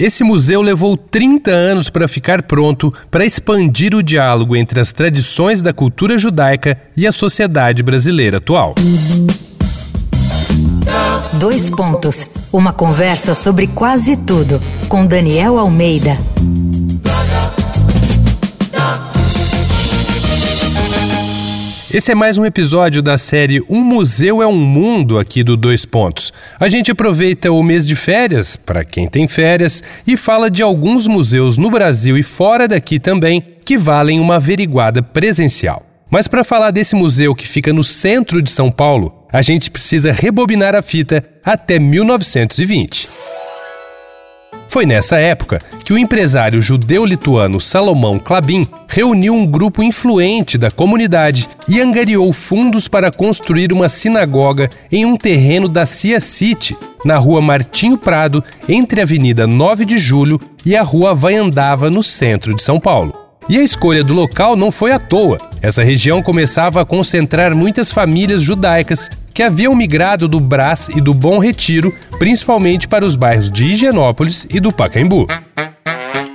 Esse museu levou 30 anos para ficar pronto para expandir o diálogo entre as tradições da cultura judaica e a sociedade brasileira atual. Dois pontos. Uma conversa sobre quase tudo com Daniel Almeida. Esse é mais um episódio da série Um Museu é um Mundo aqui do Dois Pontos. A gente aproveita o mês de férias, para quem tem férias, e fala de alguns museus no Brasil e fora daqui também que valem uma averiguada presencial. Mas para falar desse museu que fica no centro de São Paulo, a gente precisa rebobinar a fita até 1920. Foi nessa época que o empresário judeu-lituano Salomão Klabin reuniu um grupo influente da comunidade e angariou fundos para construir uma sinagoga em um terreno da Cia City, na rua Martinho Prado, entre a Avenida 9 de Julho e a rua Vaiandava, no centro de São Paulo. E a escolha do local não foi à toa. Essa região começava a concentrar muitas famílias judaicas que haviam migrado do Brás e do Bom Retiro, principalmente para os bairros de Higienópolis e do Pacaembu.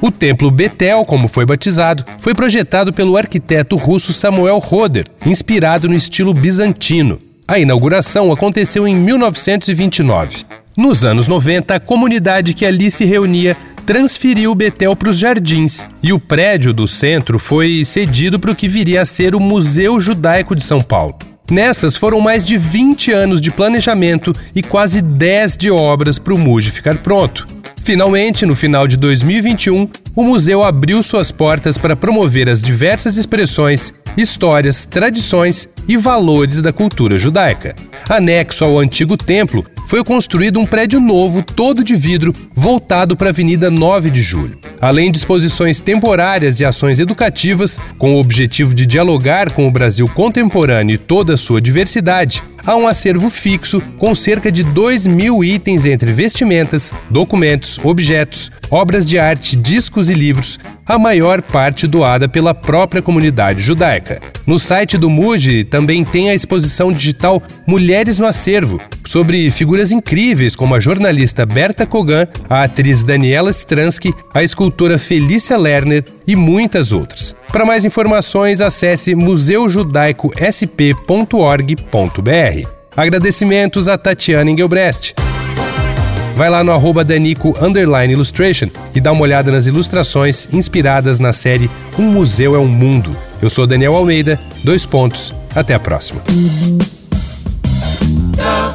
O templo Betel, como foi batizado, foi projetado pelo arquiteto russo Samuel Roder, inspirado no estilo bizantino. A inauguração aconteceu em 1929. Nos anos 90, a comunidade que ali se reunia transferiu o Betel para os jardins e o prédio do centro foi cedido para o que viria a ser o Museu Judaico de São Paulo. Nessas foram mais de 20 anos de planejamento e quase 10 de obras para o MUJ ficar pronto. Finalmente, no final de 2021, o museu abriu suas portas para promover as diversas expressões, histórias, tradições e valores da cultura judaica. Anexo ao antigo templo, foi construído um prédio novo, todo de vidro, voltado para a Avenida 9 de Julho. Além de exposições temporárias e ações educativas, com o objetivo de dialogar com o Brasil contemporâneo e toda a sua diversidade, há um acervo fixo com cerca de 2 mil itens entre vestimentas, documentos, objetos, obras de arte, discos e livros, a maior parte doada pela própria comunidade judaica. No site do MUJI também tem a exposição digital Mulheres no Acervo, sobre figuras incríveis como a jornalista Berta Kogan, a atriz Daniela Stransky, a escultora Felícia Lerner e muitas outras. Para mais informações, acesse museujudaico.sp.org.br. Agradecimentos a Tatiana Engelbrecht. Vai lá no arroba Danico Illustration e dá uma olhada nas ilustrações inspiradas na série Um Museu é um Mundo. Eu sou Daniel Almeida, dois pontos. Até a próxima.